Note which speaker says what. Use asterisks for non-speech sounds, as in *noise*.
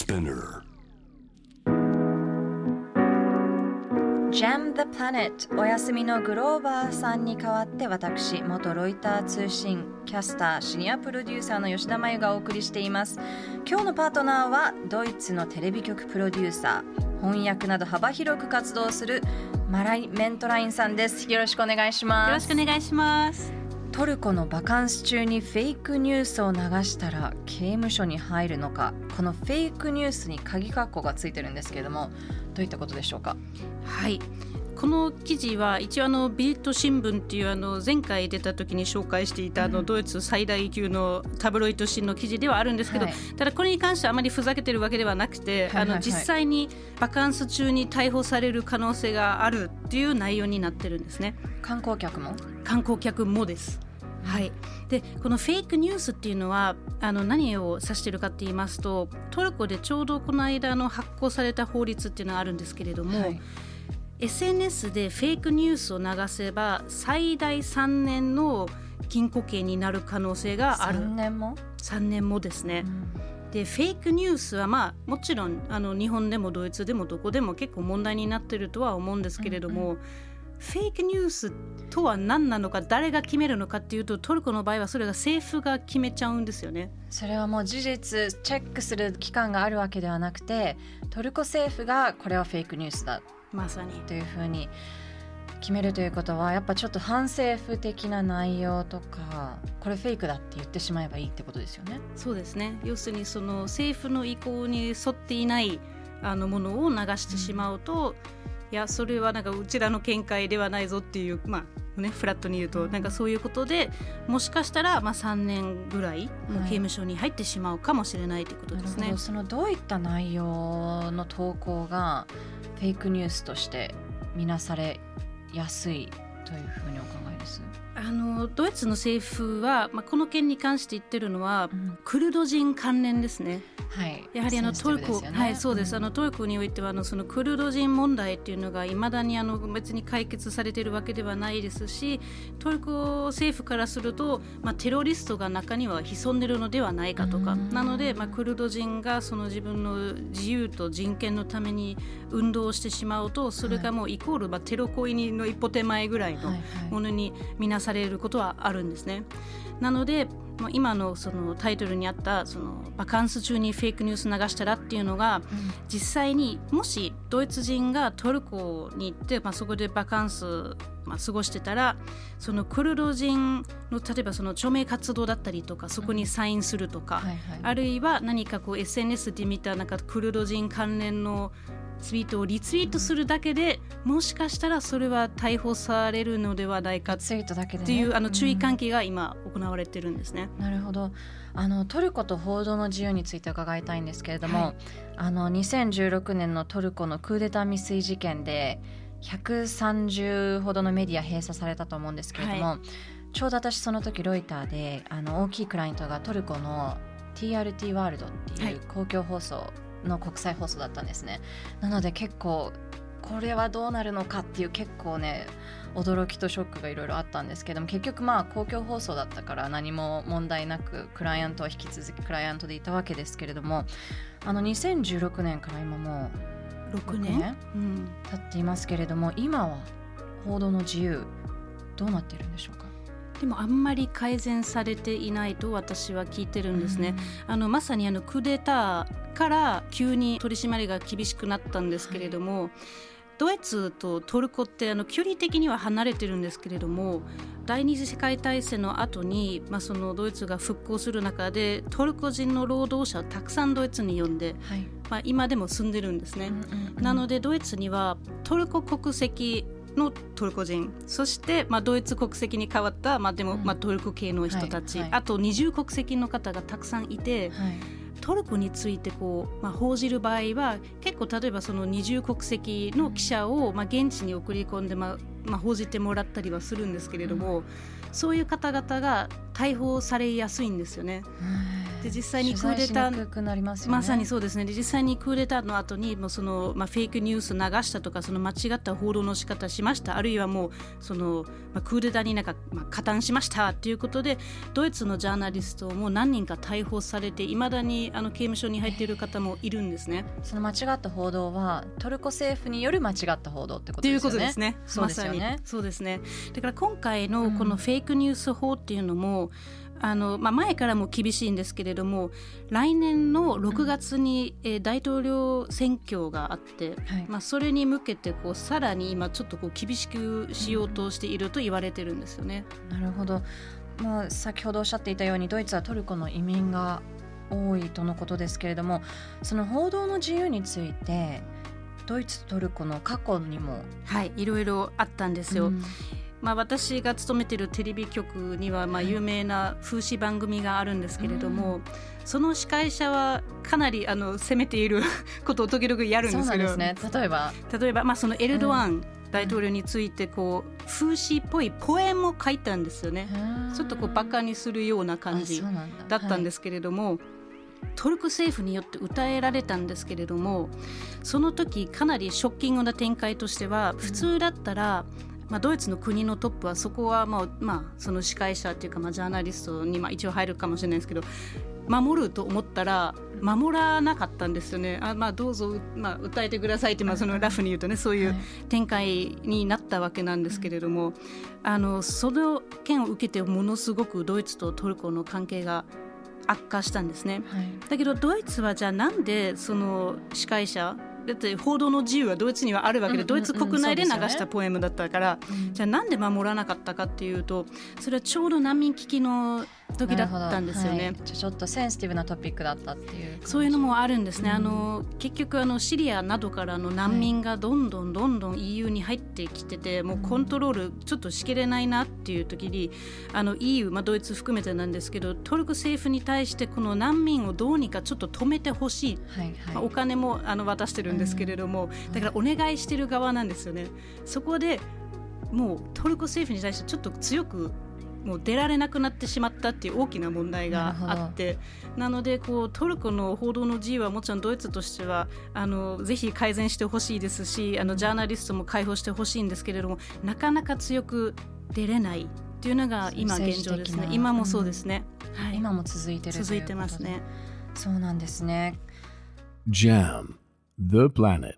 Speaker 1: Spinner.
Speaker 2: Jam the Planet. お休みのグローバーさんに代わって私元ロイター通信キャスターシニアプロデューサーの吉田真由がお送りしています。今日のパートナーはドイツのテレビ局プロデューサー翻訳など幅広く活動するマライ・メントラインさんです。よろしくお願いします。
Speaker 3: よろしくお願いします
Speaker 2: トルコのバカンス中にフェイクニュースを流したら刑務所に入るのか。このフェイクニュースに鍵括弧がついてるんですけれどもどういったことでしょうか？
Speaker 3: はい。この記事は一応あのビリット新聞っていうあの前回出た時に紹介していたあのドイツ最大級のタブロイド紙の記事ではあるんですけど、
Speaker 2: はい。
Speaker 3: ただこれに関してはあまりふざけてるわけではなくて、
Speaker 2: はいはいはい。
Speaker 3: あの実際にバカンス中に逮捕される可能性があるっていう内容になってるんですね。
Speaker 2: 観光客も？
Speaker 3: 観光客もです。はい、でこのフェイクニュースっていうのはあの何を指しているかって言いますとトルコでちょうどこの間の発行された法律っていうのがあるんですけれども、
Speaker 2: はい
Speaker 3: SNS でフェイクニュースを流せば最大3年の禁錮刑になる可能性がある。
Speaker 2: 3年も、
Speaker 3: 3年もですね。でフェイクニュースはまあもちろんあの日本でもドイツでもどこでも結構問題になってるとは思うんですけれども、フェイクニュースとは何なのか誰が決めるのかっていうとトルコの場合はそれが政府が決めちゃうんですよね。
Speaker 2: それはもう事実チェックする機関があるわけではなくてトルコ政府がこれはフェイクニュースだ
Speaker 3: まさに。
Speaker 2: というふうに決めるということはやっぱちょっと反政府的な内容とかこれフェイクだって言ってしまえばいいってことですよね。
Speaker 3: そうですね。要するにその政府の意向に沿っていないあのものを流してしまうと、いやそれはなんかうちらの見解ではないぞっていうまあねフラットに言うと、なんかそういうことでもしかしたらまあ3年ぐらいもう刑務所に入ってしまうかもしれないということですね。
Speaker 2: なるほど。そのどういった内容の投稿がフェイクニュースとして見なされやすいというふうにお考えです？
Speaker 3: あのドイツの政府は、まあ、この件に関して言ってるのは、
Speaker 2: うん。
Speaker 3: クルド人関連ですね。
Speaker 2: はい、
Speaker 3: やはりあのトルコ、
Speaker 2: ね
Speaker 3: はいそうです、
Speaker 2: ん
Speaker 3: あのトルコにおいてはあのそのクルド人問題っていうのがいまだにあの別に解決されているわけではないですしトルコ政府からすると、まあ、テロリストが中には潜んでるのではないかとか。
Speaker 2: うん。
Speaker 3: なので、まあ、クルド人がその自分の自由と人権のために運動してしまうとそれがもうイコール、まあ、テロ行為の一歩手前ぐらい
Speaker 2: いはい
Speaker 3: ものに見なされることはあるんですね。なのでまあ今のそのタイトルにあったそのバカンス中にフェイクニュース流したらっていうのが実際にもしドイツ人がトルコに行って、まあ、そこでバカンス、まあ、過ごしてたらそのクルド人の例えばその署名活動だったりとかそこにサインするとか、
Speaker 2: はいはい。
Speaker 3: あるいは何かこう SNS で見たなんかクルド人関連のツイートをリツイートするだけでもしかしたらそれは逮捕されるのではないかっ
Speaker 2: ツイートだけで、ね、
Speaker 3: ていうあの注意喚
Speaker 2: 係、
Speaker 3: 起が今行われてるんですね。
Speaker 2: なるほど。あのトルコと報道の自由について伺いたいんですけれども、
Speaker 3: はい。
Speaker 2: あの2016年のトルコのクーデター未遂事件で130ほどのメディア閉鎖されたと思うんですけれども、
Speaker 3: は
Speaker 2: ちょうど私その時ロイターであの大きいクライアントがトルコの TRT ワールドって
Speaker 3: はいいう
Speaker 2: 公共放送の国際放送だったんですね。なので結構これはどうなるのかっていう結構ね驚きとショックがいろいろあったんですけども結局まあ公共放送だったから何も問題なくクライアントは引き続きクライアントでいたわけですけれどもあの2016年から今もう
Speaker 3: 6
Speaker 2: 6
Speaker 3: 年？
Speaker 2: 年？
Speaker 3: うん、
Speaker 2: 経っていますけれども今は報道の自由どうなっているんでしょうか？
Speaker 3: でもあんまり改善されていないと私は聞いてるんですね。あのまさにあのクーデターから急に取り締まりが厳しくなったんですけれども、ドイツとトルコってあの距離的には離れてるんですけれども第二次世界大戦の後に、まあ、そのドイツが復興する中でトルコ人の労働者をたくさんドイツに呼んで、
Speaker 2: はい、
Speaker 3: まあ、今でも住んでるんですね。なの
Speaker 2: で
Speaker 3: でドイツにはトルコ国籍のトルコ人。そして、まあ、ドイツ国籍に変わった、まあ、でも、
Speaker 2: うん。
Speaker 3: まあ、トルコ系の人たち、
Speaker 2: はいはい。
Speaker 3: あと二重国籍の方がたくさんいて
Speaker 2: はい。
Speaker 3: トルコについてこう、まあ、報じる場合は結構例えばその二重国籍の記者を、まあ、現地に送り込んで、まあ、まあ、報じてもらったりはするんですけれども、そういう方々が逮捕されやすいんですよね。で実際にクーデター、まさにそうですねで実際にクーデターの後にもうその、まあ、フェイクニュース流したとかその間違った報道の仕方しましたあるいはもうその、まあ、クーデターになんか、まあ、加担しましたということでドイツのジャーナリストも何人か逮捕されていまだにあの刑務所に入っている方もいるんですね。
Speaker 2: その間違った報道はトルコ政府による間違った報道ってことですよね。ということですね。
Speaker 3: そうですよね。そうですね。だから今回のこのフェイクニュース法っていうのも、うんあのまあ、前からも厳しいんですけれども来年の6月に、うん、えー、大統領選挙があって、はい、まあ、それに向けてこうさらに今ちょっとこう厳しくしようとしていると言われてるんですよね。
Speaker 2: なるほど、まあ、先ほどおっしゃっていたようにドイツはトルコの移民が多いとのことですけれどもその報道の自由についてドイツとトルコの過去にも。
Speaker 3: はいいろいろあったんですよ。うん。まあ、私が勤めているテレビ局にはまあ有名な風刺番組があるんですけれども、うん、その司会者はかなりあの攻めている *laughs* ことを時々やるんですけど、
Speaker 2: ね、例えば？
Speaker 3: 例えば、まあ、そのエルドアン、大統領についてこう風刺っぽいポエムを書いたんですよね。ちょっとこうバカにするような感じだ。ったんですけれども、はい、トルコ政府によって訴えられたんですけれどもその時かなりショッキングな展開としては普通だったら、まあ、ドイツの国のトップはそこはまあ、まあ、その司会者っていうか、まあ、ジャーナリストにまあ一応入るかもしれないですけど守ると思ったら守らなかったんですよね。あ、まあ、どうぞ、まあ、訴えてくださいって、まあ、そのラフに言うとねそういう展開になったわけなんですけれども、あのその件を受けてものすごくドイツとトルコの関係が悪化したんですね、はい、だけどドイツはじゃあなんでその司会者だって報道の自由はドイツにはあるわけで、ドイツ国内で流したポエムだったから、じゃあなんで守らなかったかっていうとそれはちょうど難民危機の時だったんですよね、はい、
Speaker 2: ちょっとセンシティブなトピックだったっていう
Speaker 3: そういうのもあるんですね、うん、あの結局あのシリアなどからの難民がどんどんどんどん EU に入ってきてて、はい、もうコントロールちょっとしきれないなっていう時にあの EU、まあ、ドイツ含めてなんですけどトルコ政府に対してこの難民をどうにかちょっと止めてほしい、はいはい、まあ、お金もあの渡してるんですけれども、うん、だからお願いしてる側なんですよね。そこでもうトルコ政府に対してちょっと強くもう出られなくなってしまったっていう大きな問題があってなのでこうトルコの報道の自由はもちろんドイツとしてはあのぜひ改善してほしいですしあのジャーナリストも解放してほしいんですけれどもなかなか強く出れないっていうのが今現状ですね。今もそうですね、
Speaker 2: うん、はい、今も続いてる
Speaker 3: 続いてますね。
Speaker 2: そうなんですね。
Speaker 1: JAM The Planet